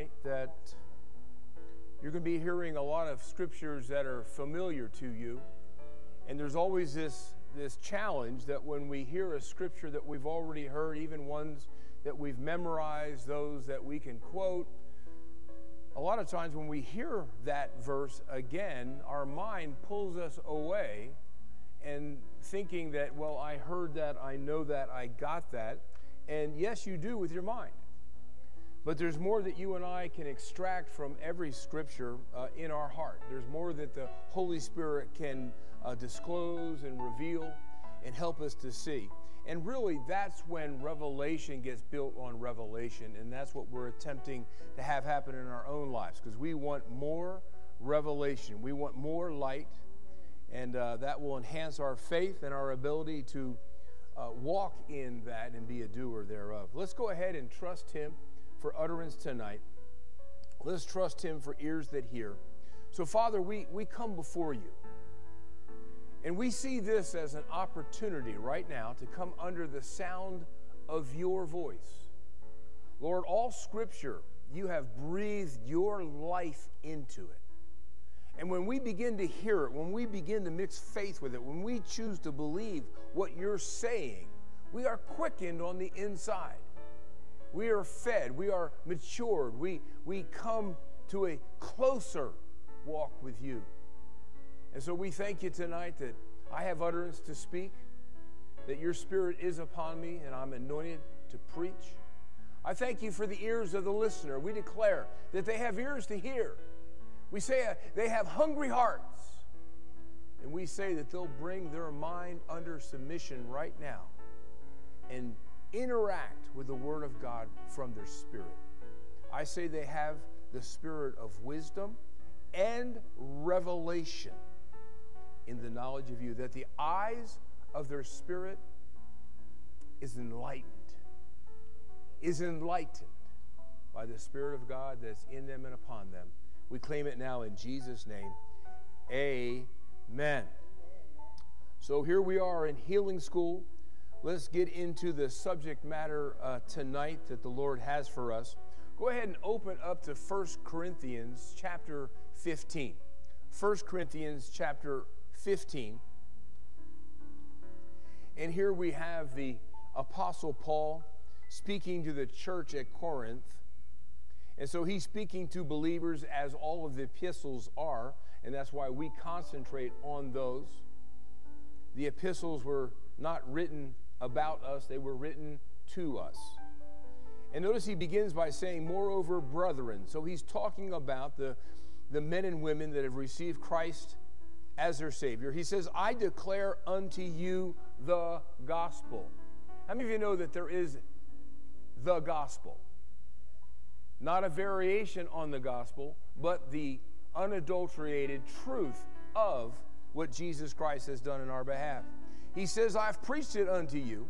Tonight that you're going to be hearing a lot of scriptures that are familiar to you. And there's always this, this challenge that when we hear a scripture that we've already heard, even ones that we've memorized, those that we can quote, a lot of times when we hear that verse again, our mind pulls us away and thinking that, well, I heard that, I know that, I got that. And yes, you do with your mind. But there's more that you and I can extract from every scripture uh, in our heart. There's more that the Holy Spirit can uh, disclose and reveal and help us to see. And really, that's when revelation gets built on revelation. And that's what we're attempting to have happen in our own lives because we want more revelation. We want more light. And uh, that will enhance our faith and our ability to uh, walk in that and be a doer thereof. Let's go ahead and trust Him for utterance tonight. Let's trust Him for ears that hear. So, Father, we, we come before you. And we see this as an opportunity right now to come under the sound of your voice. Lord, all scripture, you have breathed your life into it. And when we begin to hear it, when we begin to mix faith with it, when we choose to believe what you're saying, we are quickened on the inside. We are fed. We are matured. We, we come to a closer walk with you. And so we thank you tonight that I have utterance to speak, that your spirit is upon me, and I'm anointed to preach. I thank you for the ears of the listener. We declare that they have ears to hear. We say uh, they have hungry hearts. And we say that they'll bring their mind under submission right now and interact with the Word of God from their spirit. I say they have the spirit of wisdom and revelation in the knowledge of you, that the eyes of their spirit is enlightened, is enlightened by the Spirit of God that's in them and upon them. We claim it now in Jesus' name. Amen. So here we are in healing school. Let's get into the subject matter uh, tonight that the Lord has for us. Go ahead and open up to 1 Corinthians chapter 15. 1 Corinthians chapter 15. And here we have the Apostle Paul speaking to the church at Corinth. And so he's speaking to believers as all of the epistles are, and that's why we concentrate on those. The epistles were not written about us, they were written to us. And notice he begins by saying, Moreover, brethren. So he's talking about the, the men and women that have received Christ as their Savior. He says, I declare unto you the gospel. How many of you know that there is the gospel? Not a variation on the gospel, but the unadulterated truth of what Jesus Christ has done in our behalf. He says, I've preached it unto you,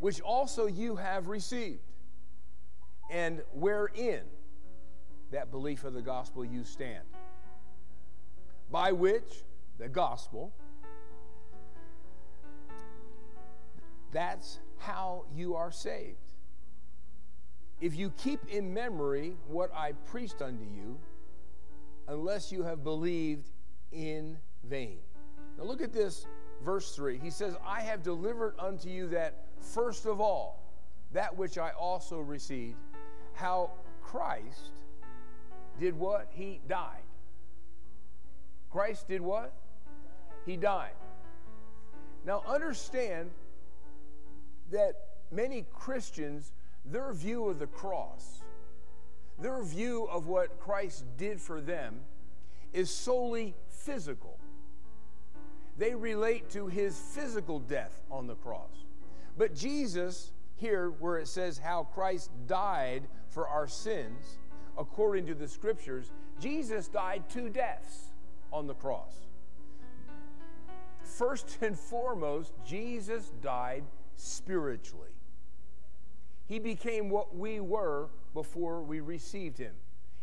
which also you have received, and wherein that belief of the gospel you stand. By which, the gospel, that's how you are saved. If you keep in memory what I preached unto you, unless you have believed in vain. Now look at this verse 3, he says, I have delivered unto you that first of all, that which I also received, how Christ did what? He died. Christ did what? He died. Now understand that many Christians, their view of the cross, their view of what Christ did for them is solely physical they relate to his physical death on the cross. But Jesus, here where it says how Christ died for our sins, according to the scriptures, Jesus died two deaths on the cross. First and foremost, Jesus died spiritually. He became what we were before we received him.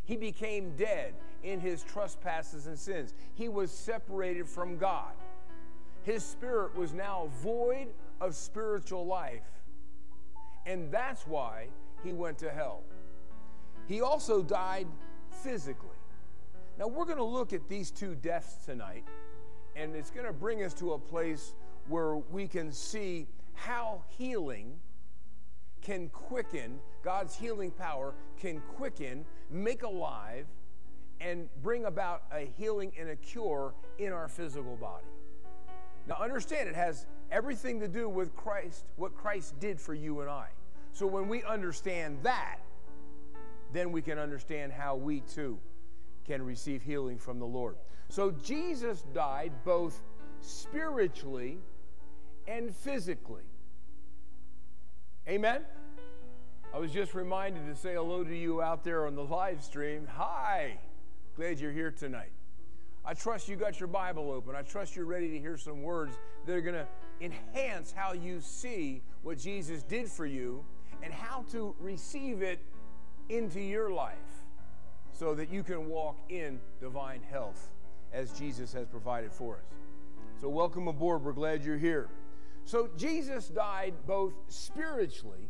He became dead in his trespasses and sins. He was separated from God. His spirit was now void of spiritual life. And that's why he went to hell. He also died physically. Now, we're going to look at these two deaths tonight, and it's going to bring us to a place where we can see how healing can quicken, God's healing power can quicken, make alive, and bring about a healing and a cure in our physical body. Now, understand it has everything to do with Christ, what Christ did for you and I. So, when we understand that, then we can understand how we too can receive healing from the Lord. So, Jesus died both spiritually and physically. Amen? I was just reminded to say hello to you out there on the live stream. Hi, glad you're here tonight. I trust you got your Bible open. I trust you're ready to hear some words that are going to enhance how you see what Jesus did for you and how to receive it into your life so that you can walk in divine health as Jesus has provided for us. So, welcome aboard. We're glad you're here. So Jesus died both spiritually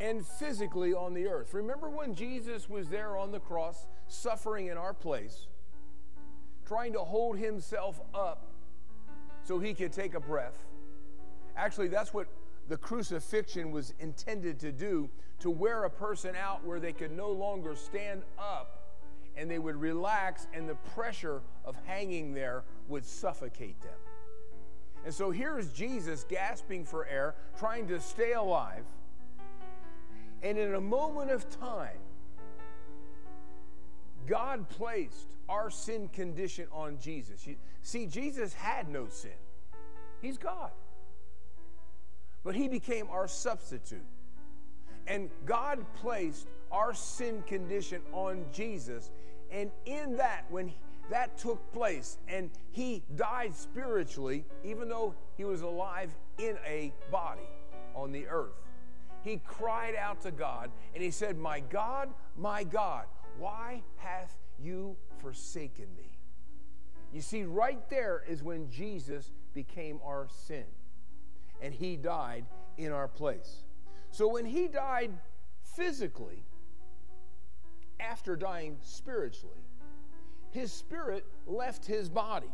and physically on the earth. Remember when Jesus was there on the cross, suffering in our place, trying to hold himself up so he could take a breath? Actually, that's what the crucifixion was intended to do to wear a person out where they could no longer stand up and they would relax, and the pressure of hanging there would suffocate them. And so here is Jesus gasping for air, trying to stay alive. And in a moment of time, God placed our sin condition on Jesus. You, see, Jesus had no sin, He's God. But He became our substitute. And God placed our sin condition on Jesus. And in that, when that took place and he died spiritually, even though he was alive in a body on the earth. He cried out to God and he said, My God, my God, why hath you forsaken me? You see, right there is when Jesus became our sin and he died in our place. So when he died physically, after dying spiritually, his spirit left his body.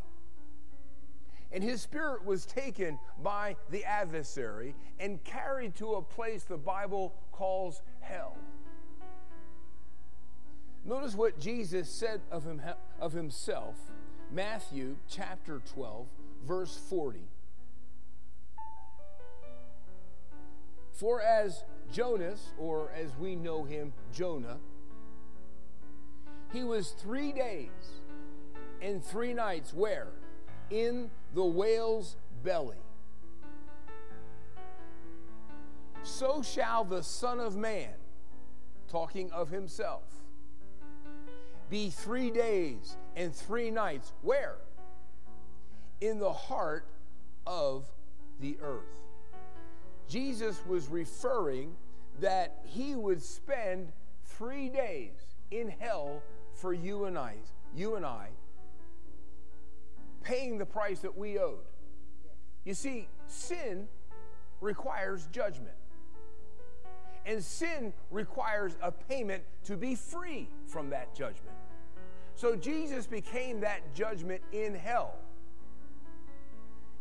And his spirit was taken by the adversary and carried to a place the Bible calls hell. Notice what Jesus said of, him, of himself, Matthew chapter 12, verse 40. For as Jonas, or as we know him, Jonah, he was three days and three nights where? In the whale's belly. So shall the Son of Man, talking of himself, be three days and three nights where? In the heart of the earth. Jesus was referring that he would spend three days in hell for you and I, you and I, paying the price that we owed. You see, sin requires judgment. And sin requires a payment to be free from that judgment. So Jesus became that judgment in hell.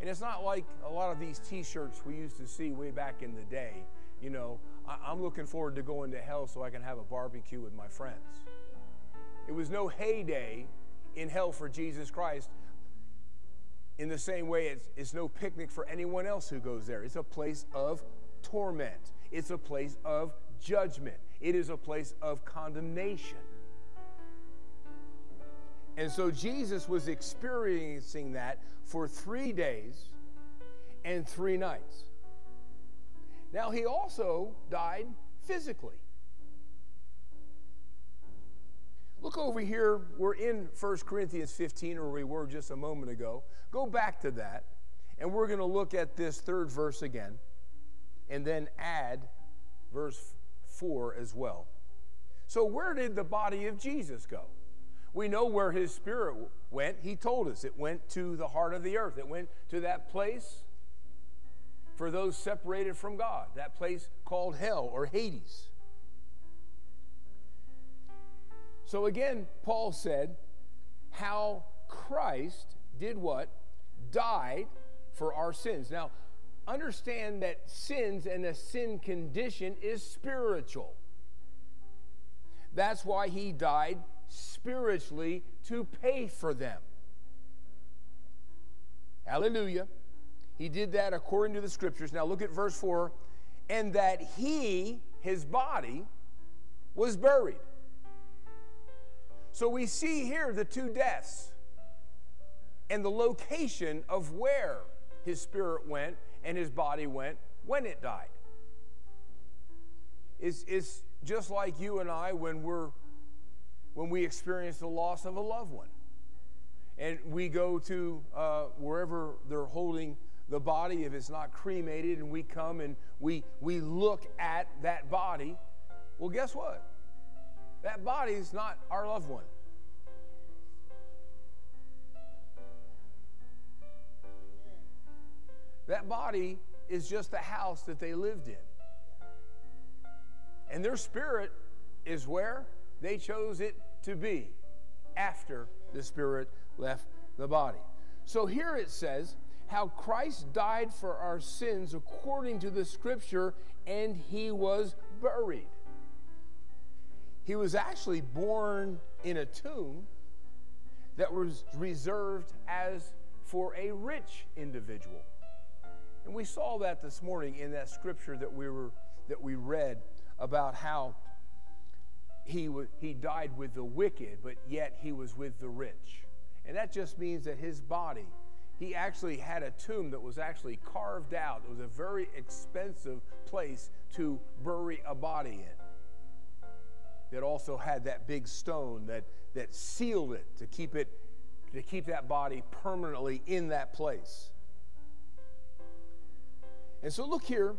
And it's not like a lot of these t shirts we used to see way back in the day. You know, I'm looking forward to going to hell so I can have a barbecue with my friends. It was no heyday in hell for Jesus Christ. In the same way, it's, it's no picnic for anyone else who goes there. It's a place of torment, it's a place of judgment, it is a place of condemnation. And so Jesus was experiencing that for three days and three nights. Now, he also died physically. Look over here. We're in 1 Corinthians 15, where we were just a moment ago. Go back to that, and we're going to look at this third verse again, and then add verse 4 as well. So, where did the body of Jesus go? We know where his spirit went. He told us it went to the heart of the earth, it went to that place for those separated from God, that place called hell or Hades. So again, Paul said how Christ did what? Died for our sins. Now, understand that sins and a sin condition is spiritual. That's why he died spiritually to pay for them. Hallelujah. He did that according to the scriptures. Now look at verse 4 and that he, his body, was buried. So we see here the two deaths and the location of where his spirit went and his body went when it died. It's, it's just like you and I when we're when we experience the loss of a loved one. And we go to uh, wherever they're holding the body if it's not cremated and we come and we we look at that body well guess what that body is not our loved one that body is just the house that they lived in and their spirit is where they chose it to be after the spirit left the body so here it says how Christ died for our sins according to the scripture, and he was buried. He was actually born in a tomb that was reserved as for a rich individual. And we saw that this morning in that scripture that we were that we read about how he, w- he died with the wicked, but yet he was with the rich. And that just means that his body he actually had a tomb that was actually carved out. It was a very expensive place to bury a body in. It also had that big stone that, that sealed it to keep it to keep that body permanently in that place. And so look here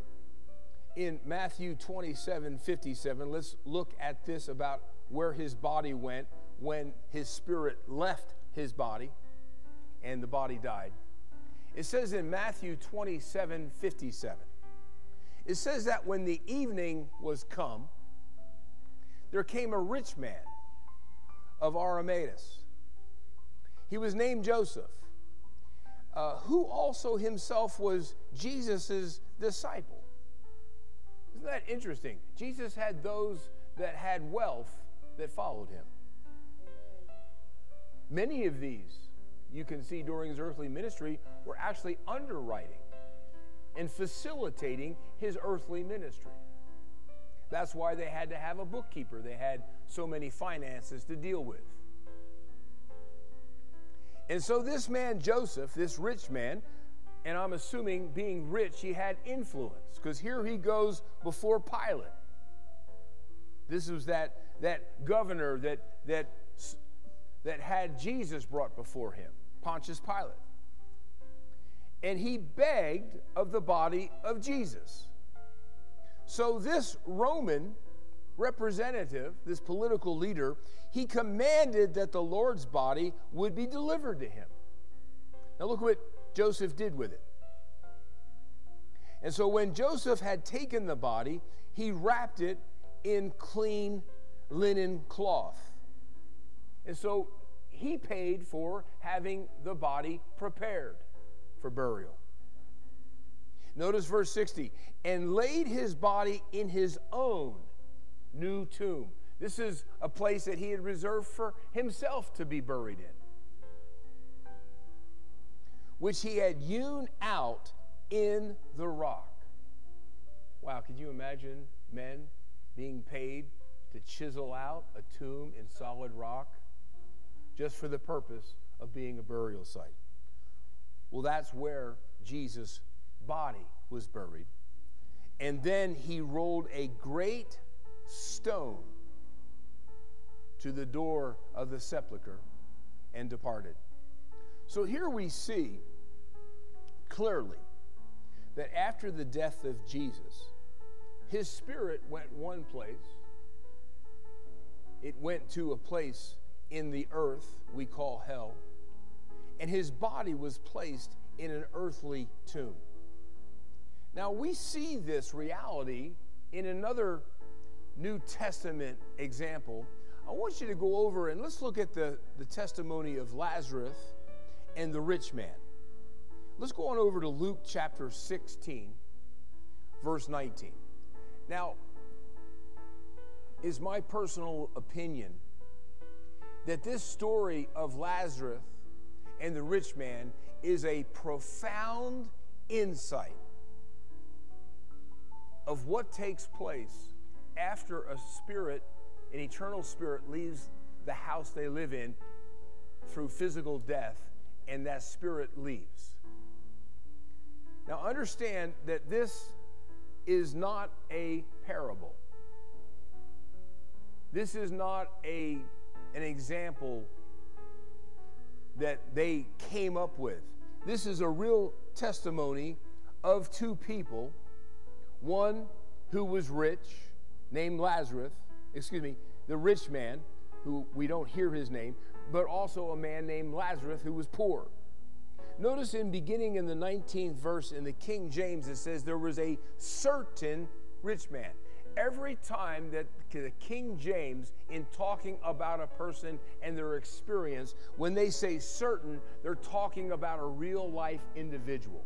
in Matthew 27 57. Let's look at this about where his body went when his spirit left his body and the body died. It says in Matthew 27 57, it says that when the evening was come, there came a rich man of Arimathea. He was named Joseph, uh, who also himself was Jesus' disciple. Isn't that interesting? Jesus had those that had wealth that followed him. Many of these you can see during his earthly ministry were actually underwriting and facilitating his earthly ministry. That's why they had to have a bookkeeper. They had so many finances to deal with. And so, this man, Joseph, this rich man, and I'm assuming being rich, he had influence because here he goes before Pilate. This was that, that governor that, that that had Jesus brought before him, Pontius Pilate. And he begged of the body of Jesus. So, this Roman representative, this political leader, he commanded that the Lord's body would be delivered to him. Now, look what Joseph did with it. And so, when Joseph had taken the body, he wrapped it in clean linen cloth. And so he paid for having the body prepared for burial. Notice verse 60 and laid his body in his own new tomb. This is a place that he had reserved for himself to be buried in, which he had hewn out in the rock. Wow, could you imagine men being paid to chisel out a tomb in solid rock? just for the purpose of being a burial site. Well, that's where Jesus' body was buried. And then he rolled a great stone to the door of the sepulchre and departed. So here we see clearly that after the death of Jesus, his spirit went one place. It went to a place in the earth we call hell. And his body was placed in an earthly tomb. Now we see this reality in another New Testament example. I want you to go over and let's look at the, the testimony of Lazarus and the rich man. Let's go on over to Luke chapter 16, verse 19. Now, is my personal opinion that this story of Lazarus and the rich man is a profound insight of what takes place after a spirit, an eternal spirit, leaves the house they live in through physical death and that spirit leaves. Now, understand that this is not a parable. This is not a, an example that they came up with. This is a real testimony of two people one who was rich, named Lazarus, excuse me, the rich man, who we don't hear his name, but also a man named Lazarus who was poor. Notice in beginning in the 19th verse in the King James, it says there was a certain rich man. Every time that the King James, in talking about a person and their experience, when they say certain, they're talking about a real life individual.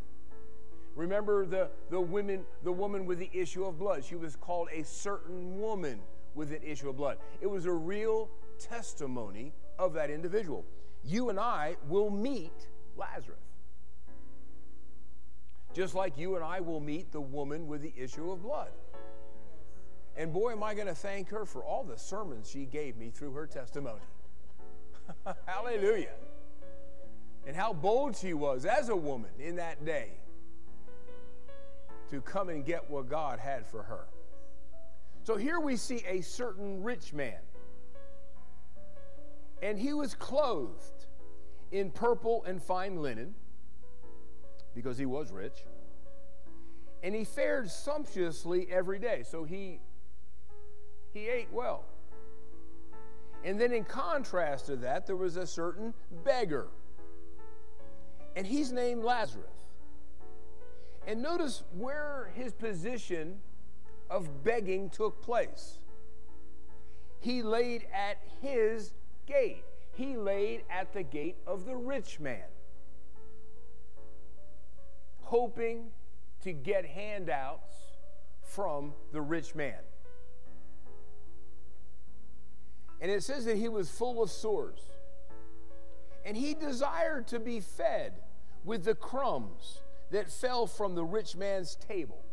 Remember the, the women, the woman with the issue of blood. She was called a certain woman with an issue of blood. It was a real testimony of that individual. You and I will meet Lazarus. Just like you and I will meet the woman with the issue of blood. And boy, am I going to thank her for all the sermons she gave me through her testimony. Hallelujah. And how bold she was as a woman in that day to come and get what God had for her. So here we see a certain rich man. And he was clothed in purple and fine linen because he was rich. And he fared sumptuously every day. So he he ate well. And then in contrast to that, there was a certain beggar. And he's named Lazarus. And notice where his position of begging took place. He laid at his gate. He laid at the gate of the rich man, hoping to get handouts from the rich man. And it says that he was full of sores. And he desired to be fed with the crumbs that fell from the rich man's table.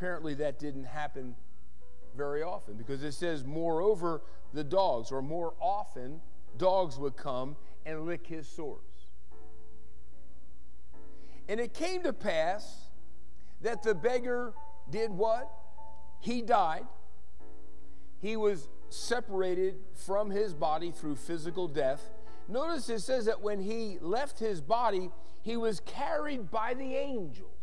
Apparently, that didn't happen very often because it says, moreover, the dogs, or more often, dogs would come and lick his sores. And it came to pass that the beggar did what? He died. He was separated from his body through physical death. Notice it says that when he left his body, he was carried by the angels.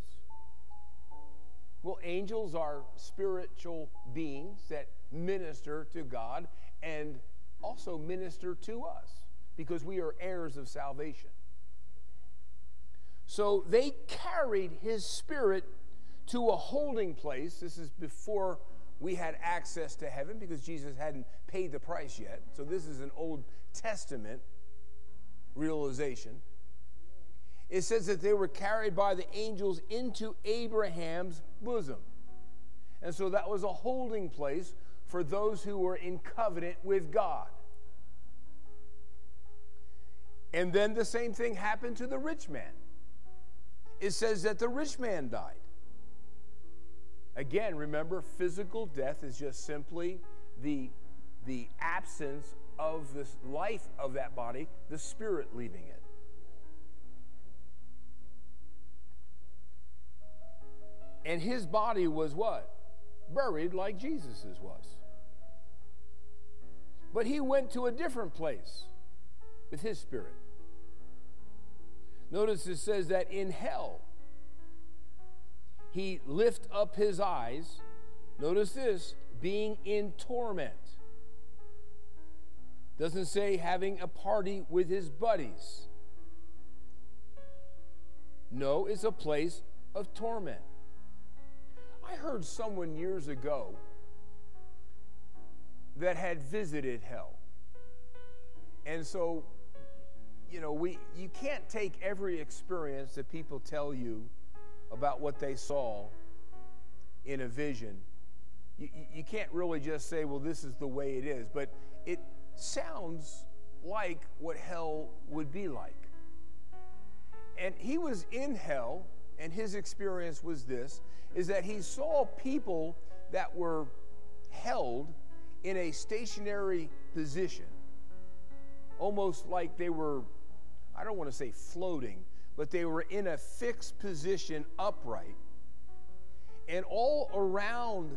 Well, angels are spiritual beings that minister to God and also minister to us because we are heirs of salvation. So they carried his spirit to a holding place. This is before we had access to heaven because Jesus hadn't paid the price yet. So this is an Old Testament realization. It says that they were carried by the angels into Abraham's bosom. And so that was a holding place for those who were in covenant with God. And then the same thing happened to the rich man. It says that the rich man died. Again, remember, physical death is just simply the, the absence of the life of that body, the spirit leaving it. And his body was what? Buried like Jesus's was. But he went to a different place with his spirit. Notice it says that in hell, he lift up his eyes. Notice this, being in torment. Doesn't say having a party with his buddies. No, it's a place of torment. I heard someone years ago that had visited hell. And so, you know, we you can't take every experience that people tell you about what they saw in a vision. You, you can't really just say, well, this is the way it is, but it sounds like what hell would be like. And he was in hell, and his experience was this is that he saw people that were held in a stationary position, almost like they were, I don't want to say floating, but they were in a fixed position upright. And all around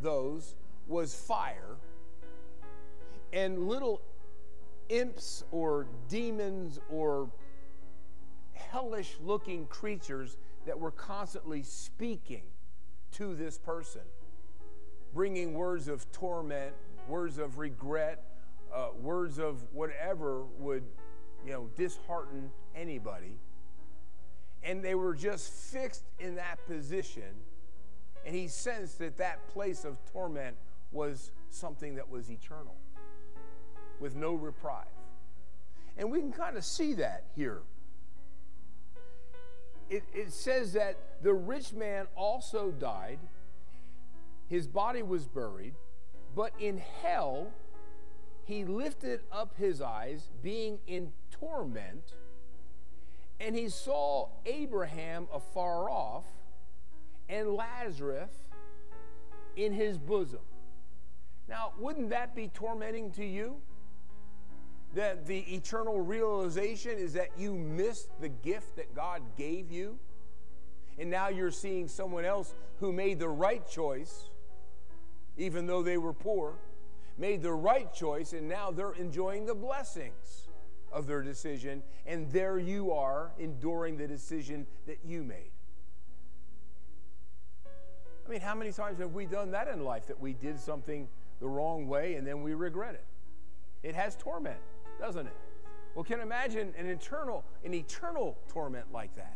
those was fire and little imps or demons or hellish looking creatures that were constantly speaking to this person, bringing words of torment, words of regret, uh, words of whatever would, you know, dishearten anybody. And they were just fixed in that position. And he sensed that that place of torment was something that was eternal with no reprieve. And we can kind of see that here. It, it says that the rich man also died, his body was buried, but in hell he lifted up his eyes, being in torment, and he saw Abraham afar off and Lazarus in his bosom. Now, wouldn't that be tormenting to you? That the eternal realization is that you missed the gift that God gave you. And now you're seeing someone else who made the right choice, even though they were poor, made the right choice, and now they're enjoying the blessings of their decision. And there you are enduring the decision that you made. I mean, how many times have we done that in life that we did something the wrong way and then we regret it? It has torment doesn't it? Well, can imagine an eternal, an eternal torment like that?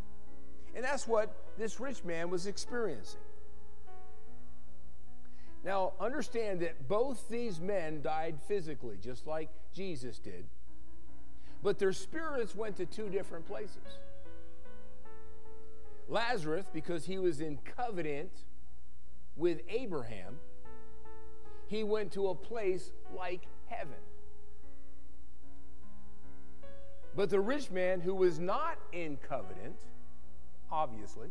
And that's what this rich man was experiencing. Now, understand that both these men died physically, just like Jesus did, but their spirits went to two different places. Lazarus, because he was in covenant with Abraham, he went to a place like heaven. But the rich man who was not in covenant, obviously,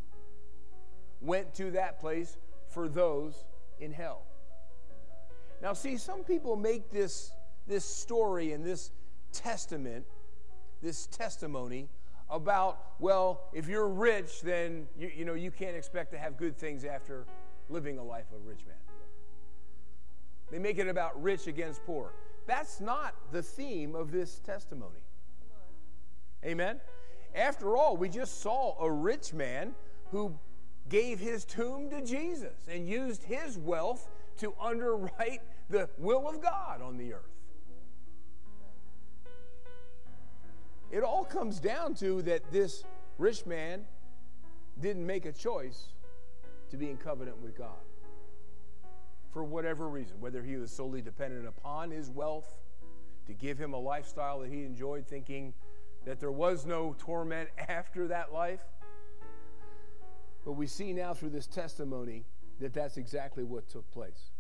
went to that place for those in hell. Now, see, some people make this, this story and this testament, this testimony about, well, if you're rich, then you, you know you can't expect to have good things after living a life of a rich man. They make it about rich against poor. That's not the theme of this testimony. Amen? After all, we just saw a rich man who gave his tomb to Jesus and used his wealth to underwrite the will of God on the earth. It all comes down to that this rich man didn't make a choice to be in covenant with God for whatever reason, whether he was solely dependent upon his wealth to give him a lifestyle that he enjoyed, thinking that there was no torment after that life. But we see now through this testimony that that's exactly what took place.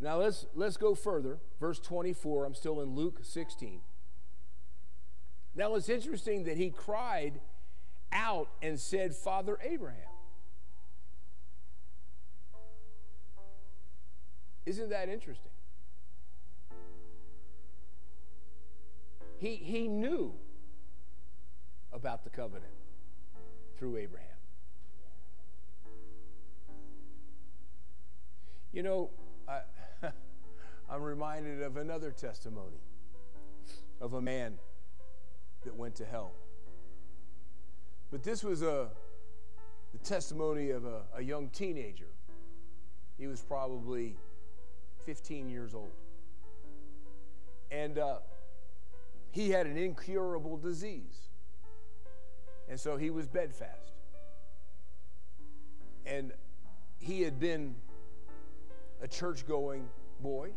Now let's let's go further. Verse 24, I'm still in Luke 16. Now it's interesting that he cried out and said, "Father Abraham." Isn't that interesting? He, he knew about the covenant through Abraham. You know, I, I'm reminded of another testimony of a man that went to hell. But this was a the testimony of a, a young teenager. He was probably 15 years old. And uh, he had an incurable disease. And so he was bedfast. And he had been a church going boy.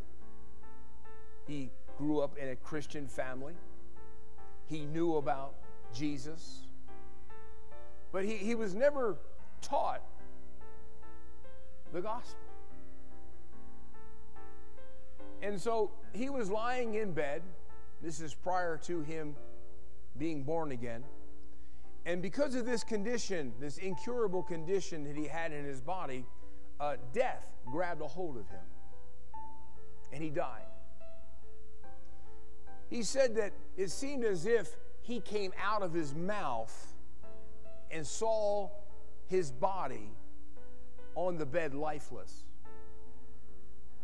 He grew up in a Christian family. He knew about Jesus. But he, he was never taught the gospel. And so he was lying in bed. This is prior to him being born again. And because of this condition, this incurable condition that he had in his body, uh, death grabbed a hold of him. And he died. He said that it seemed as if he came out of his mouth and saw his body on the bed lifeless.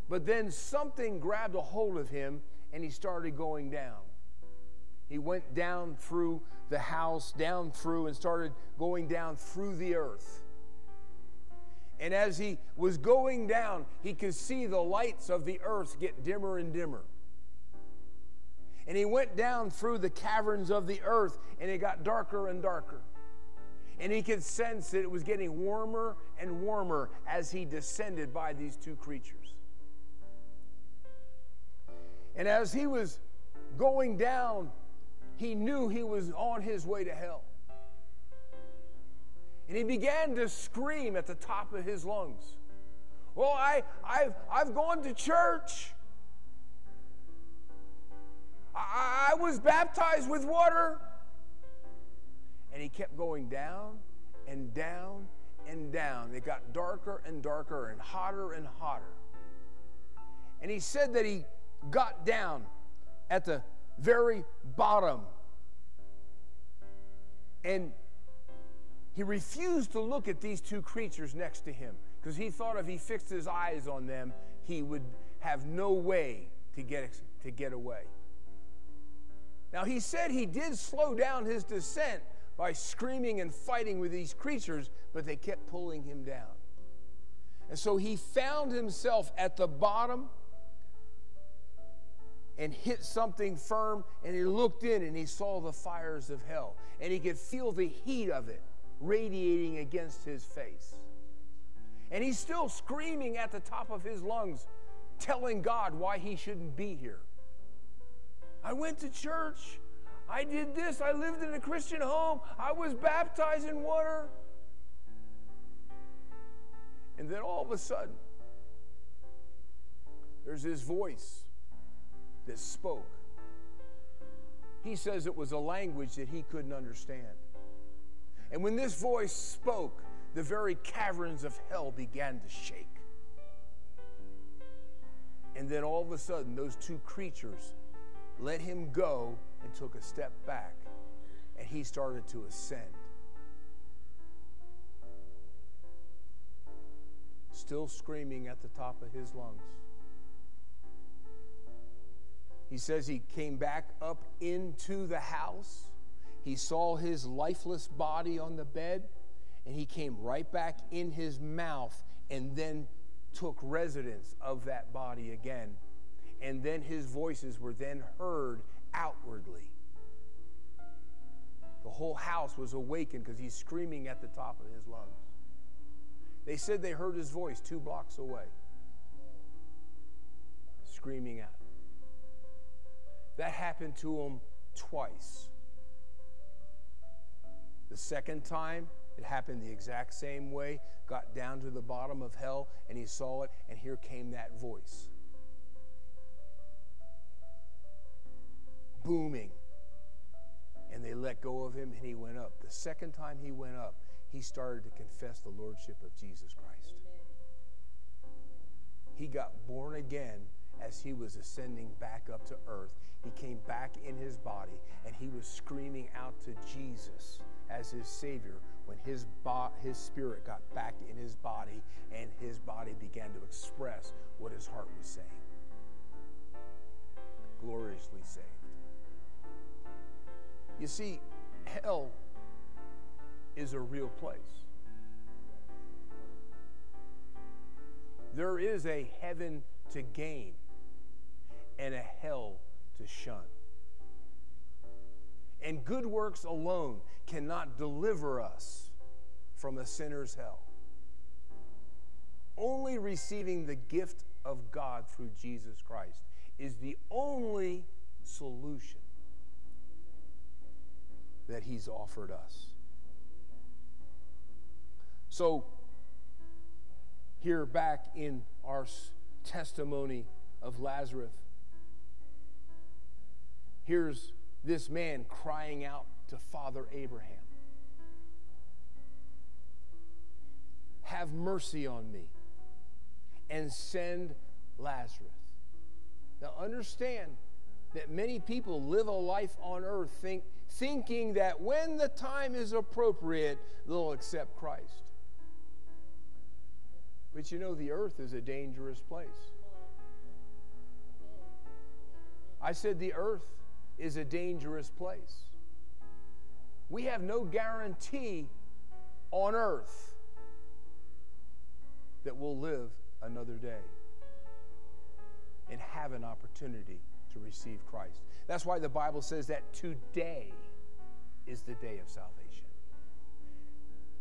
But then something grabbed a hold of him and he started going down. He went down through the house, down through, and started going down through the earth. And as he was going down, he could see the lights of the earth get dimmer and dimmer. And he went down through the caverns of the earth, and it got darker and darker. And he could sense that it was getting warmer and warmer as he descended by these two creatures. And as he was going down, he knew he was on his way to hell. And he began to scream at the top of his lungs. Well, I, I've, I've gone to church. I, I was baptized with water. And he kept going down and down and down. It got darker and darker and hotter and hotter. And he said that he got down at the very bottom. And he refused to look at these two creatures next to him because he thought if he fixed his eyes on them, he would have no way to get, to get away. Now, he said he did slow down his descent by screaming and fighting with these creatures, but they kept pulling him down. And so he found himself at the bottom and hit something firm, and he looked in and he saw the fires of hell, and he could feel the heat of it radiating against his face. And he's still screaming at the top of his lungs, telling God why he shouldn't be here. I went to church. I did this. I lived in a Christian home. I was baptized in water. And then all of a sudden, there's this voice that spoke. He says it was a language that he couldn't understand. And when this voice spoke, the very caverns of hell began to shake. And then all of a sudden, those two creatures let him go and took a step back, and he started to ascend. Still screaming at the top of his lungs. He says he came back up into the house. He saw his lifeless body on the bed, and he came right back in his mouth and then took residence of that body again and then his voices were then heard outwardly. The whole house was awakened because he's screaming at the top of his lungs. They said they heard his voice two blocks away, screaming out. That happened to him twice. The second time, it happened the exact same way, got down to the bottom of hell, and he saw it, and here came that voice. booming. And they let go of him and he went up. The second time he went up, he started to confess the lordship of Jesus Christ. He got born again as he was ascending back up to earth. He came back in his body and he was screaming out to Jesus as his Savior when his, bo- his spirit got back in his body and his body began to express what his heart was saying. Gloriously saved. You see, hell is a real place. There is a heaven to gain and a hell to shun. And good works alone cannot deliver us from a sinner's hell. Only receiving the gift of God through Jesus Christ is the only solution that He's offered us. So, here back in our testimony of Lazarus, here's this man crying out to Father Abraham Have mercy on me and send Lazarus. Now, understand that many people live a life on earth think, thinking that when the time is appropriate, they'll accept Christ. But you know, the earth is a dangerous place. I said the earth is a dangerous place. We have no guarantee on earth that we'll live another day and have an opportunity to receive Christ. That's why the Bible says that today is the day of salvation.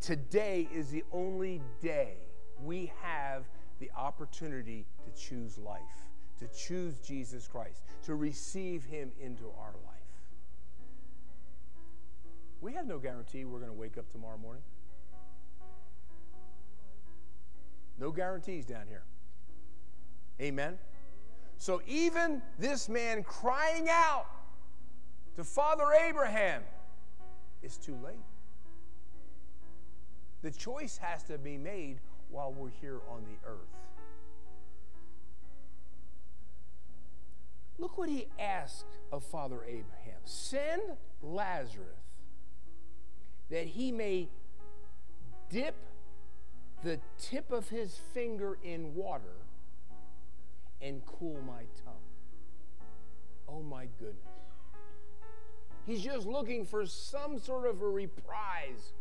Today is the only day we have the opportunity to choose life to choose Jesus Christ, to receive him into our life. We have no guarantee we're going to wake up tomorrow morning. No guarantees down here. Amen. So even this man crying out to Father Abraham is too late. The choice has to be made while we're here on the earth. Look what he asked of Father Abraham send Lazarus that he may dip the tip of his finger in water and cool my tongue. Oh my goodness. He's just looking for some sort of a reprise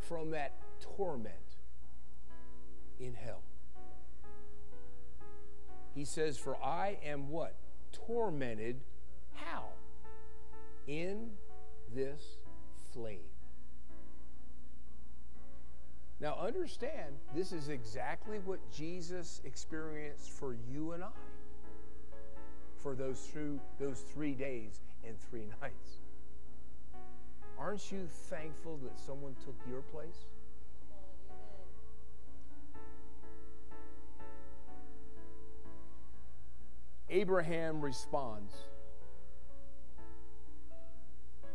from that torment in hell. He says, For I am what? Tormented. How? In this flame. Now, understand, this is exactly what Jesus experienced for you and I for those, through, those three days and three nights. Aren't you thankful that someone took your place? Abraham responds.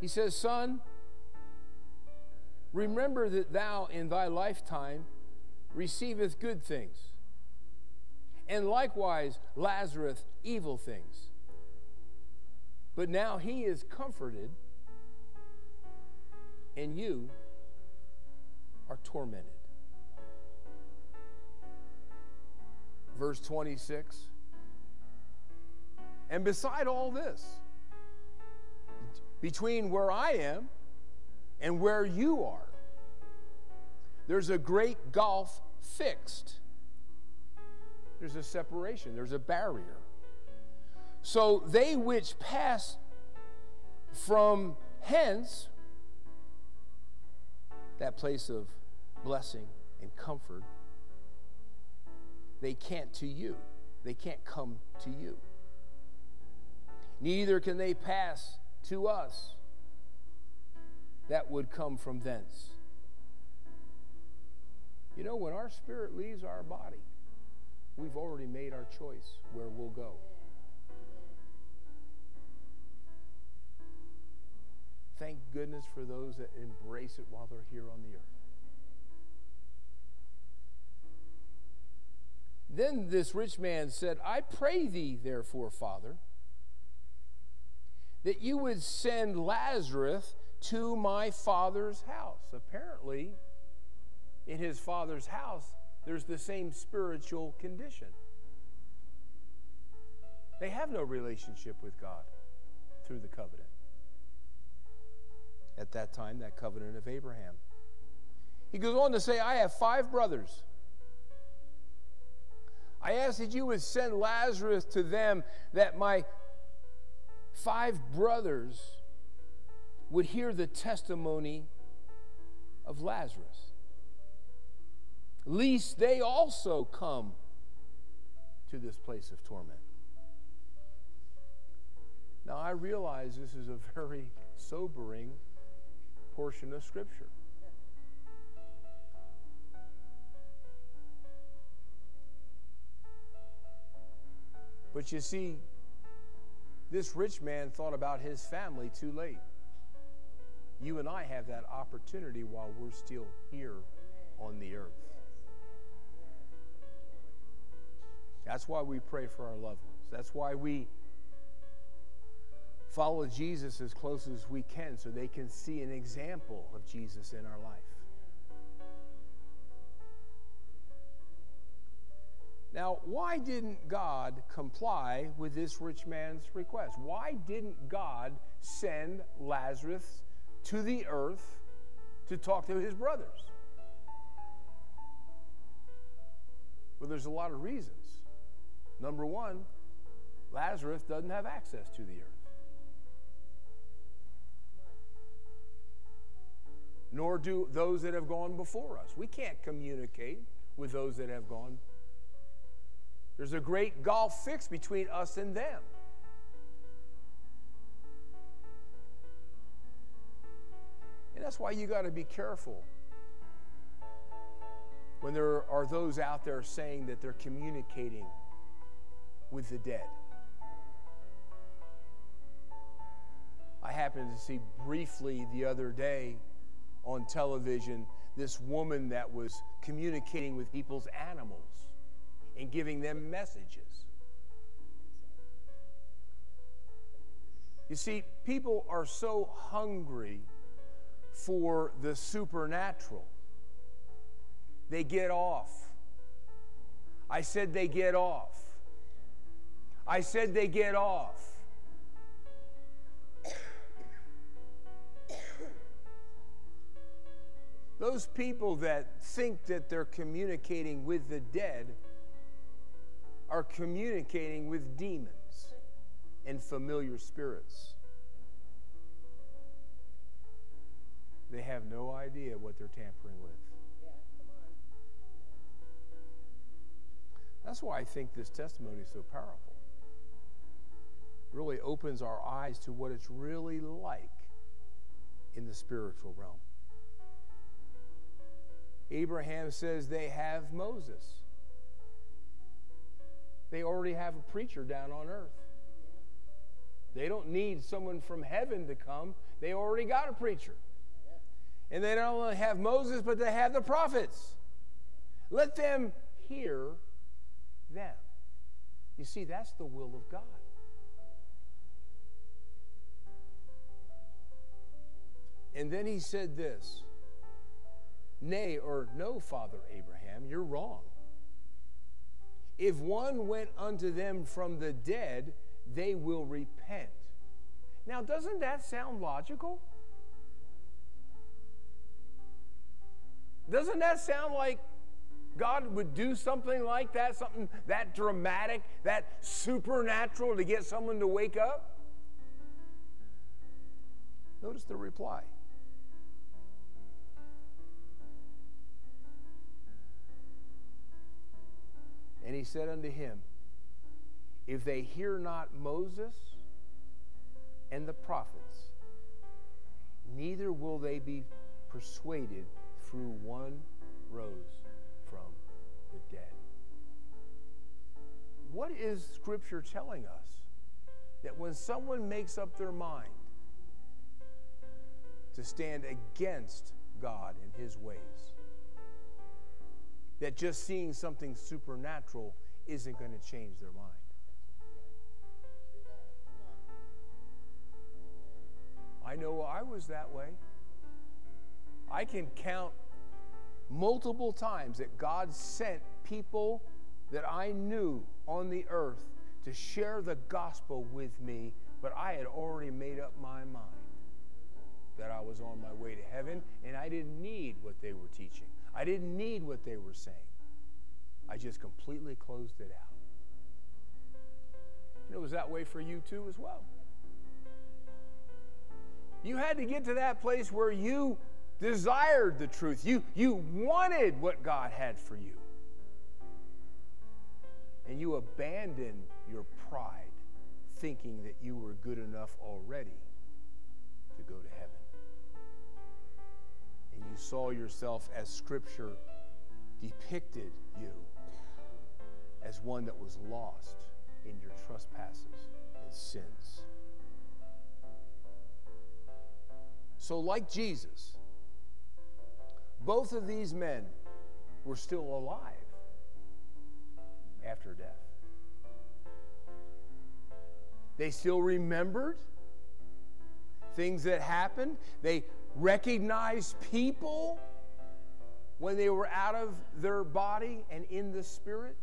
He says, Son, remember that thou in thy lifetime receiveth good things, and likewise Lazarus evil things. But now he is comforted, and you are tormented. Verse 26 and beside all this, between where I am and where you are, there's a great gulf fixed. There's a separation, there's a barrier. So they which pass from hence, that place of blessing and comfort, they can't to you. They can't come to you neither can they pass to us that would come from thence. You know, when our spirit leaves our body, we've already made our choice where we'll go. Thank goodness for those that embrace it while they're here on the earth. Then this rich man said, I pray thee, therefore, Father that you would send Lazarus to my father's house. Apparently, in his father's house, there's the same spiritual condition. They have no relationship with God through the covenant. At that time, that covenant of Abraham. He goes on to say, I have five brothers. I ask that you would send Lazarus to them that my five brothers would hear the testimony of Lazarus, lest they also come to this place of torment. Now, I realize this is a very sobering portion of Scripture. But you see, this rich man thought about his family too late. You and I have that opportunity while we're still here on the earth. That's why we pray for our loved ones. That's why we follow Jesus as close as we can so they can see an example of Jesus in our life. Now, why didn't God comply with this rich man's request? Why didn't God send Lazarus to the earth to talk to his brothers? Well, there's a lot of reasons. Number one, Lazarus doesn't have access to the earth. Nor do those that have gone before us. We can't communicate with those that have gone there's a great gulf fixed between us and them. And that's why you got to be careful when there are those out there saying that they're communicating with the dead. I happened to see briefly the other day on television this woman that was communicating with people's animals and giving them messages. You see, people are so hungry for the supernatural. They get off. I said they get off. I said they get off. Those people that think that they're communicating with the dead are communicating with demons and familiar spirits. They have no idea what they're tampering with. That's why I think this testimony is so powerful. It really opens our eyes to what it's really like in the spiritual realm. Abraham says they have Moses. They already have a preacher down on earth. They don't need someone from heaven to come. They already got a preacher. And they don't only have Moses, but they have the prophets. Let them hear them. You see, that's the will of God. And then he said this Nay, or no, Father Abraham, you're wrong. If one went unto them from the dead, they will repent. Now, doesn't that sound logical? Doesn't that sound like God would do something like that, something that dramatic, that supernatural to get someone to wake up? Notice the reply. And he said unto him, If they hear not Moses and the prophets, neither will they be persuaded through one rose from the dead. What is Scripture telling us? That when someone makes up their mind to stand against God and His ways, that just seeing something supernatural isn't going to change their mind. I know I was that way. I can count multiple times that God sent people that I knew on the earth to share the gospel with me, but I had already made up my mind that I was on my way to heaven and I didn't need what they were teaching. I didn't need what they were saying. I just completely closed it out. And it was that way for you too as well. You had to get to that place where you desired the truth. You, you wanted what God had for you. And you abandoned your pride, thinking that you were good enough already you saw yourself as Scripture depicted you as one that was lost in your trespasses and sins. So, like Jesus, both of these men were still alive after death. They still remembered things that happened. They recognized people when they were out of their body and in the spirit.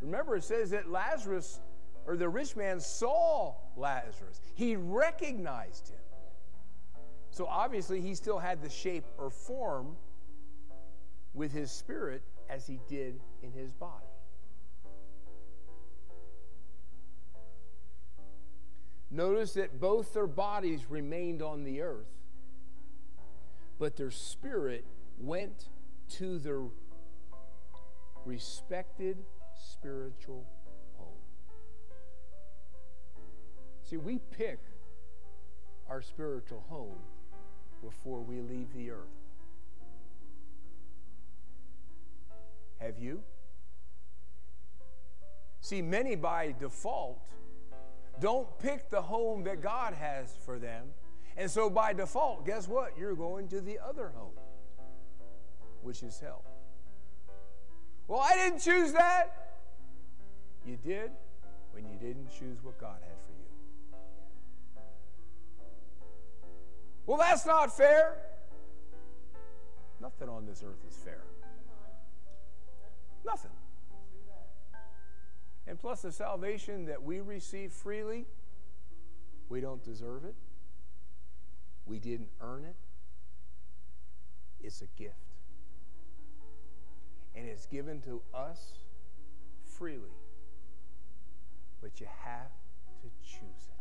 Remember, it says that Lazarus, or the rich man, saw Lazarus. He recognized him. So obviously, he still had the shape or form with his spirit as he did in his body. Notice that both their bodies remained on the earth, but their spirit went to their respected spiritual home. See, we pick our spiritual home before we leave the earth. Have you? See, many by default don't pick the home that God has for them. And so by default, guess what? You're going to the other home, which is hell. Well, I didn't choose that. You did when you didn't choose what God had for you. Well, that's not fair. Nothing on this earth is fair. Nothing. And plus, the salvation that we receive freely, we don't deserve it. We didn't earn it. It's a gift. And it's given to us freely. But you have to choose it.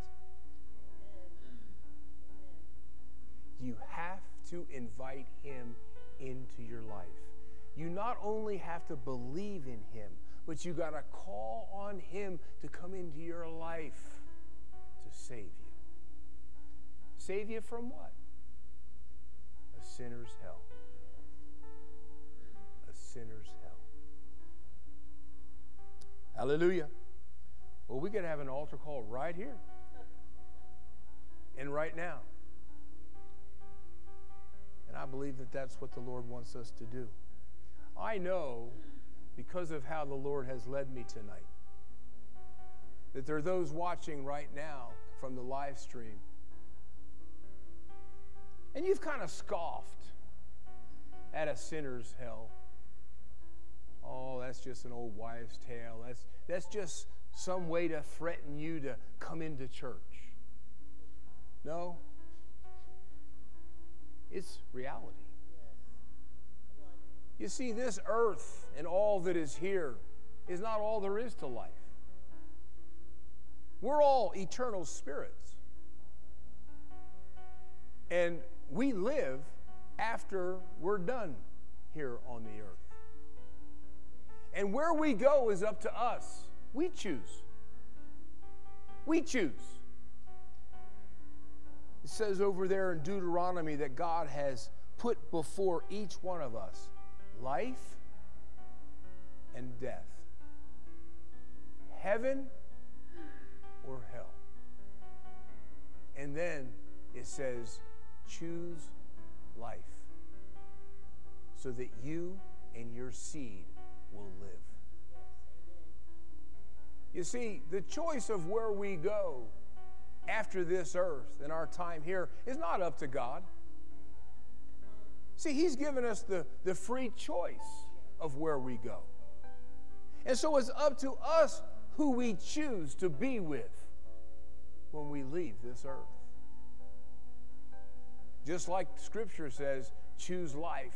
You have to invite Him into your life. You not only have to believe in Him, but you got to call on Him to come into your life to save you. Save you from what? A sinner's hell. A sinner's hell. Hallelujah. Well, we could have an altar call right here and right now. And I believe that that's what the Lord wants us to do. I know because of how the Lord has led me tonight. That there are those watching right now from the live stream. And you've kind of scoffed at a sinner's hell. Oh, that's just an old wives' tale. That's, that's just some way to threaten you to come into church. No, it's reality. You see, this earth and all that is here is not all there is to life. We're all eternal spirits. And we live after we're done here on the earth. And where we go is up to us. We choose. We choose. It says over there in Deuteronomy that God has put before each one of us life and death, heaven or hell. And then it says, choose life so that you and your seed will live. You see, the choice of where we go after this earth and our time here is not up to God. See, He's given us the, the free choice of where we go. And so it's up to us who we choose to be with when we leave this earth. Just like Scripture says, choose life.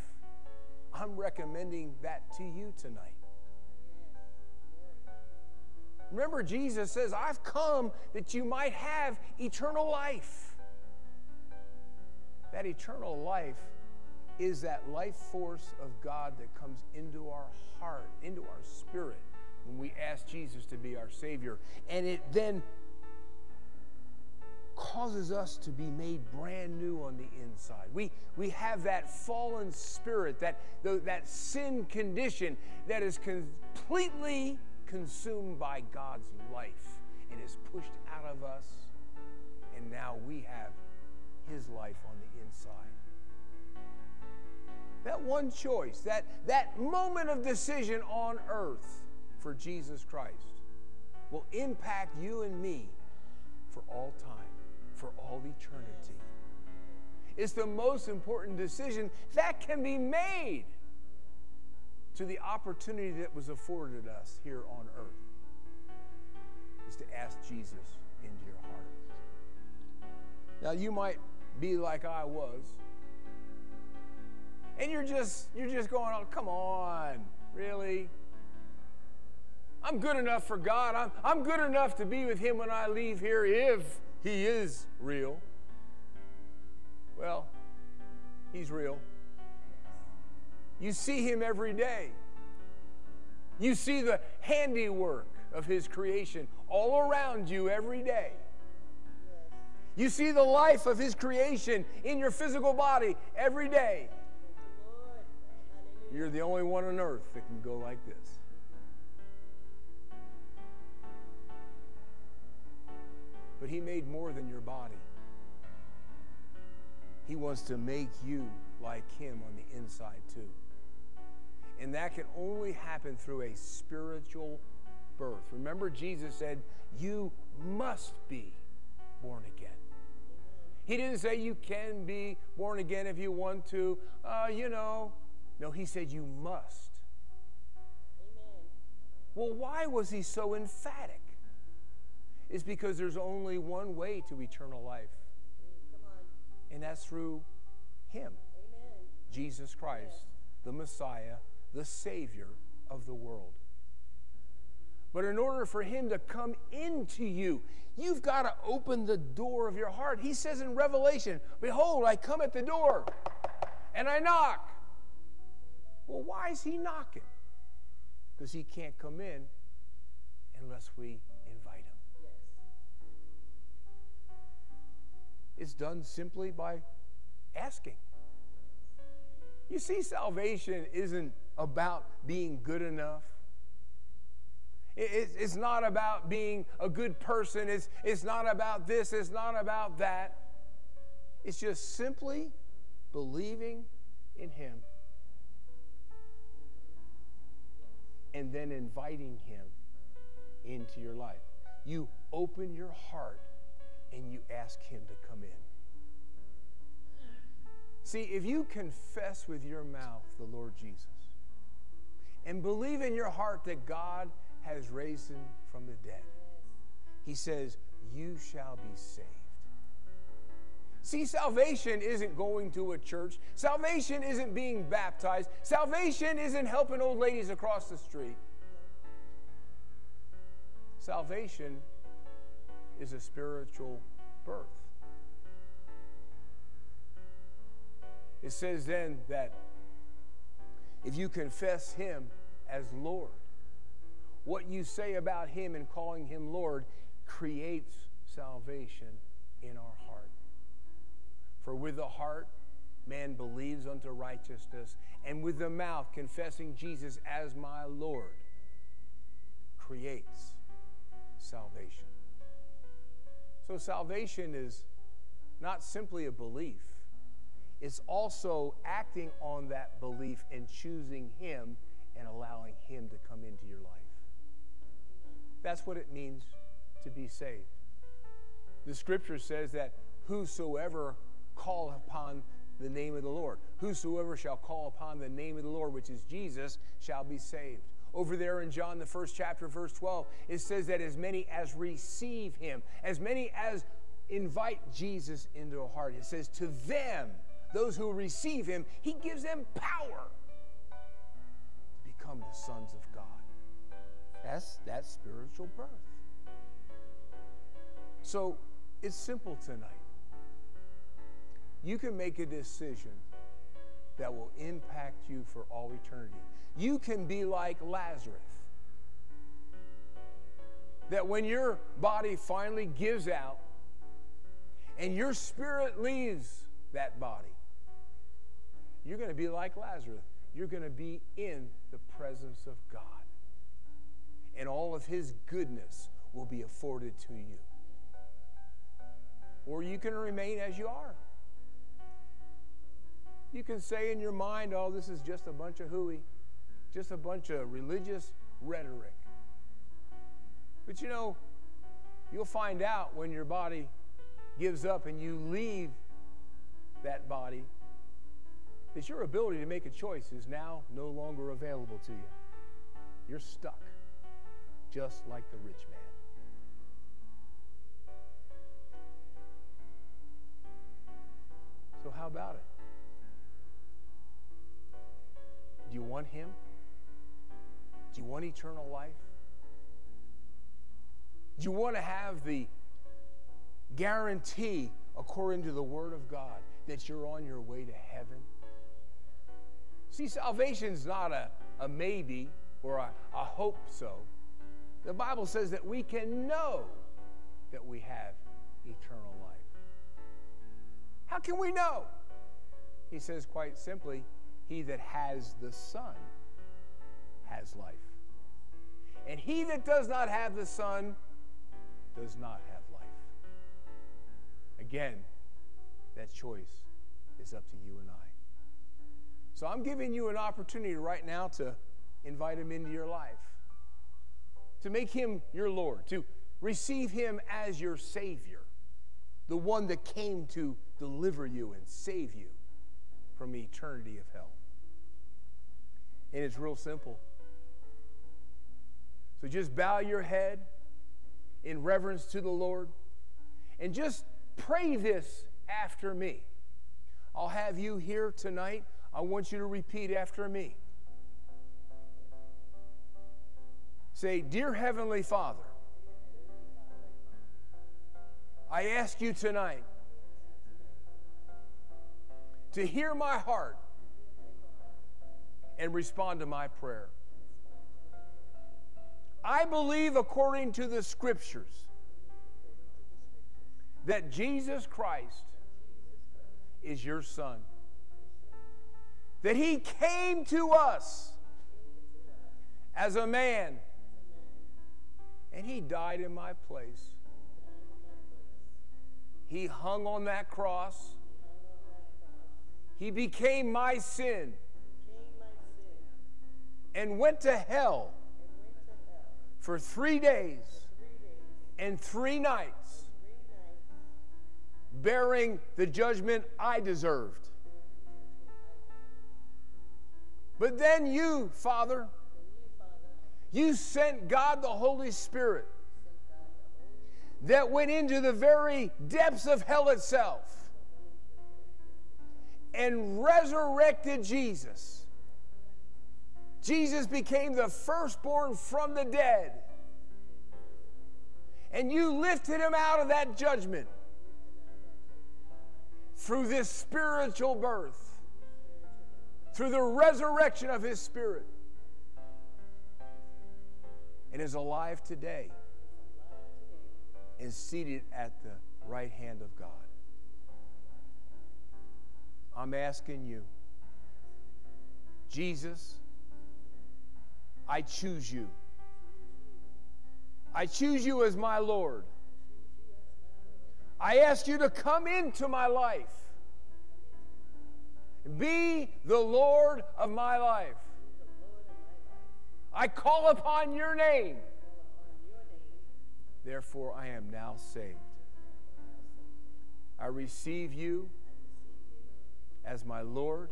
I'm recommending that to you tonight. Remember, Jesus says, I've come that you might have eternal life. That eternal life is that life force of God that comes into our heart, into our spirit, when we ask Jesus to be our Savior. And it then causes us to be made brand new on the inside. We, we have that fallen spirit, that, that sin condition that is completely consumed by God's life and is pushed out of us. And now we have His life on the inside. That one choice, that, that moment of decision on earth for Jesus Christ will impact you and me for all time, for all eternity. It's the most important decision that can be made to the opportunity that was afforded us here on earth is to ask Jesus into your heart. Now you might be like I was. And you're just you're just going, "Oh, come on. Really? I'm good enough for God. I'm, I'm good enough to be with Him when I leave here if He is real. Well, He's real. You see Him every day. You see the handiwork of His creation all around you every day. You see the life of His creation in your physical body every day. You're the only one on earth that can go like this. But He made more than your body. He wants to make you like Him on the inside, too. And that can only happen through a spiritual birth. Remember, Jesus said, You must be born again. He didn't say you can be born again if you want to. Uh, you know. No, he said you must. Amen. Well, why was he so emphatic? It's because there's only one way to eternal life. And that's through him. Amen. Jesus Christ, the Messiah, the Savior of the world. But in order for Him to come into you, you've got to open the door of your heart. He says in Revelation, Behold, I come at the door and I knock. Well, why is He knocking? Because He can't come in unless we It's done simply by asking. You see, salvation isn't about being good enough. It's not about being a good person. It's, it's not about this. It's not about that. It's just simply believing in Him and then inviting Him into your life. You open your heart and you ask Him to come in. See, if you confess with your mouth the Lord Jesus and believe in your heart that God has raised him from the dead, he says, You shall be saved. See, salvation isn't going to a church. Salvation isn't being baptized. Salvation isn't helping old ladies across the street. Salvation is a spiritual birth. It says then that if you confess Him as Lord, what you say about Him and calling Him Lord creates salvation in our heart. For with the heart, man believes unto righteousness, and with the mouth, confessing Jesus as my Lord, creates salvation. So, salvation is not simply a belief, it's also acting on that belief and choosing Him and allowing Him to come into your life. That's what it means to be saved. the scripture says that whosoever call upon the name of the Lord, whosoever shall call upon the name of the Lord, which is Jesus, shall be saved. Over there in John, the first chapter, verse 12, it says that as many as receive him, as many as invite Jesus into a heart, it says to them, those who receive him, he gives them power to become the sons of God. That's that spiritual birth. So it's simple tonight. You can make a decision that will impact you for all eternity. You can be like Lazarus. That when your body finally gives out and your spirit leaves that body, you're going to be like Lazarus. You're going to be in the presence of God. And all of his goodness will be afforded to you. Or you can remain as you are. You can say in your mind, oh, this is just a bunch of hooey, just a bunch of religious rhetoric. But you know, you'll find out when your body gives up and you leave that body that your ability to make a choice is now no longer available to you. You're stuck, just like the rich man. So, how about it? Do you want Him? Do you want eternal life? Do you want to have the guarantee, according to the Word of God, that you're on your way to heaven? See, salvation's not a, a maybe or a, a hope so. The Bible says that we can know that we have eternal life. How can we know? He says quite simply, he that has the Son has life. And he that does not have the Son does not have life. Again, that choice is up to you and I. So I'm giving you an opportunity right now to invite him into your life, to make him your Lord, to receive him as your Savior, the one that came to deliver you and save you from eternity of hell. And it's real simple. So just bow your head in reverence to the Lord and just pray this after me. I'll have you here tonight. I want you to repeat after me. Say, Dear Heavenly Father, I ask you tonight to hear my heart and respond to my prayer. I believe, according to the scriptures, that Jesus Christ is your Son. That He came to us as a man and He died in my place. He hung on that cross. He became my sin and went to hell for three days and three nights, bearing the judgment I deserved. But then you, Father, you sent God the Holy Spirit that went into the very depths of hell itself and resurrected Jesus Jesus became the firstborn from the dead. And you lifted him out of that judgment through this spiritual birth, through the resurrection of his spirit, and is alive today and seated at the right hand of God. I'm asking you, Jesus, I choose you. I choose you as my Lord. I ask you to come into my life. Be the Lord of my life. I call upon your name. Therefore, I am now saved. I receive you as my Lord,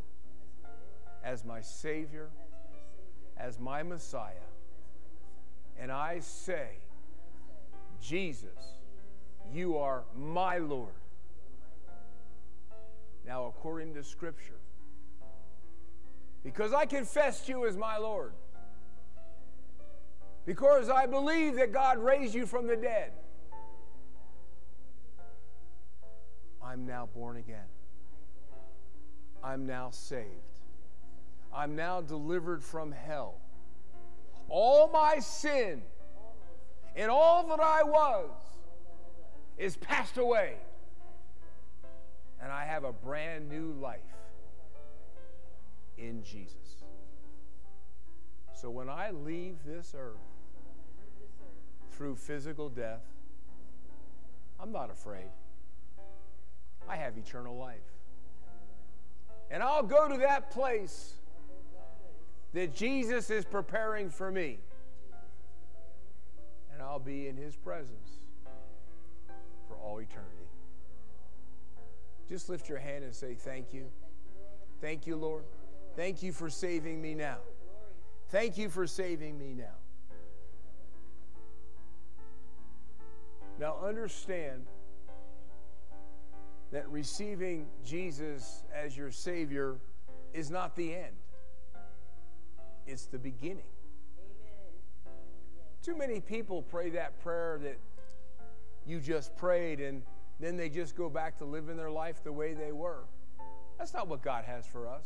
as my Savior, as my Messiah. And I say, Jesus, you are my Lord. Now, according to Scripture, because I confessed you as my Lord, because I believe that God raised you from the dead, I'm now born again. I'm now saved. I'm now delivered from hell. All my sin and all that I was is passed away. And I have a brand new life in Jesus. So when I leave this earth through physical death, I'm not afraid. I have eternal life. And I'll go to that place that Jesus is preparing for me. And I'll be in his presence for all eternity. Just lift your hand and say, Thank you. Thank you, Lord. Thank you for saving me now. Thank you for saving me now. Now, understand that receiving Jesus as your Savior is not the end, it's the beginning. Amen. Too many people pray that prayer that you just prayed and then they just go back to living their life the way they were. That's not what God has for us.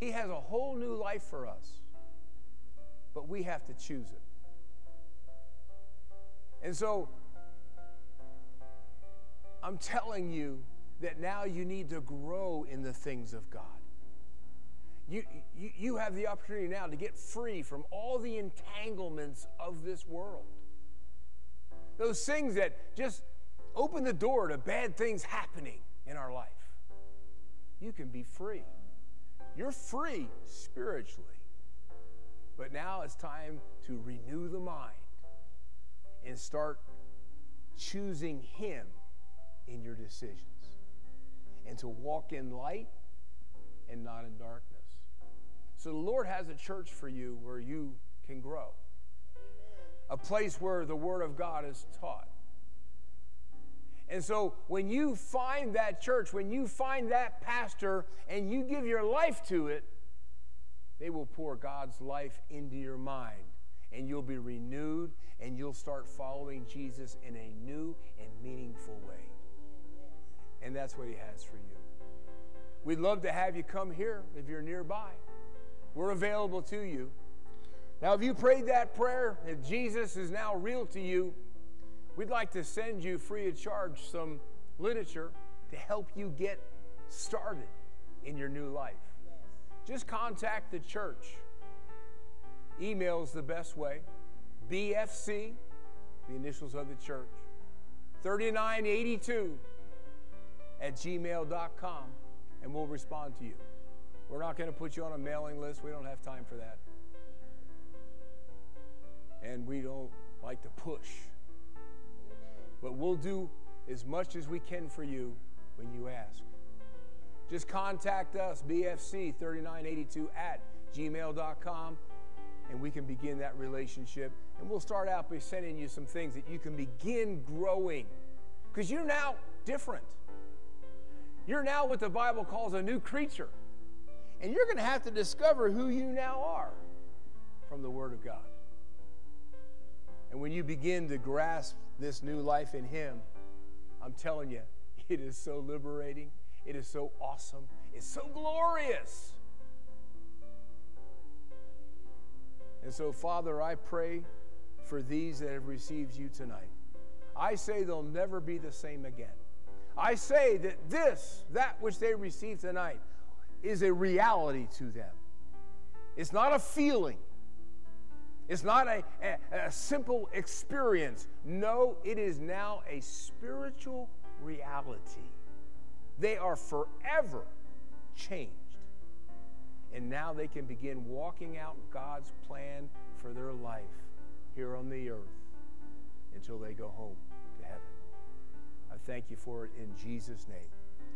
He has a whole new life for us, but we have to choose it. And so I'm telling you that now you need to grow in the things of God. You, you, you have the opportunity now to get free from all the entanglements of this world. Those things that just open the door to bad things happening in our life. You can be free. You're free spiritually. But now it's time to renew the mind and start choosing Him in your decisions and to walk in light and not in darkness. So the Lord has a church for you where you can grow, a place where the Word of God is taught. And so when you find that church, when you find that pastor, and you give your life to it, they will pour God's life into your mind. And you'll be renewed, and you'll start following Jesus in a new and meaningful way. And that's what He has for you. We'd love to have you come here if you're nearby. We're available to you. Now, if you prayed that prayer, if Jesus is now real to you, we'd like to send you free of charge some literature to help you get started in your new life. Just contact the church. Email is the best way. BFC, the initials of the church, 3982 at gmail.com, and we'll respond to you. We're not going to put you on a mailing list. We don't have time for that. And we don't like to push. But we'll do as much as we can for you when you ask. Just contact us, bfc3982 at gmail.com, and we can begin that relationship. And we'll start out by sending you some things that you can begin growing. Because you're now different. You're now what the Bible calls a new creature. And you're going to have to discover who you now are from the Word of God. And when you begin to grasp this new life in Him, I'm telling you, it is so liberating. It is so awesome. It's so glorious. And so, Father, I pray for these that have received you tonight. I say they'll never be the same again. I say that this, that which they received tonight, is a reality to them. It's not a feeling. It's not a, a, a, simple experience. No, it is now a spiritual reality. They are forever changed. And now they can begin walking out God's plan for their life here on the earth until they go home thank you for it in Jesus' name.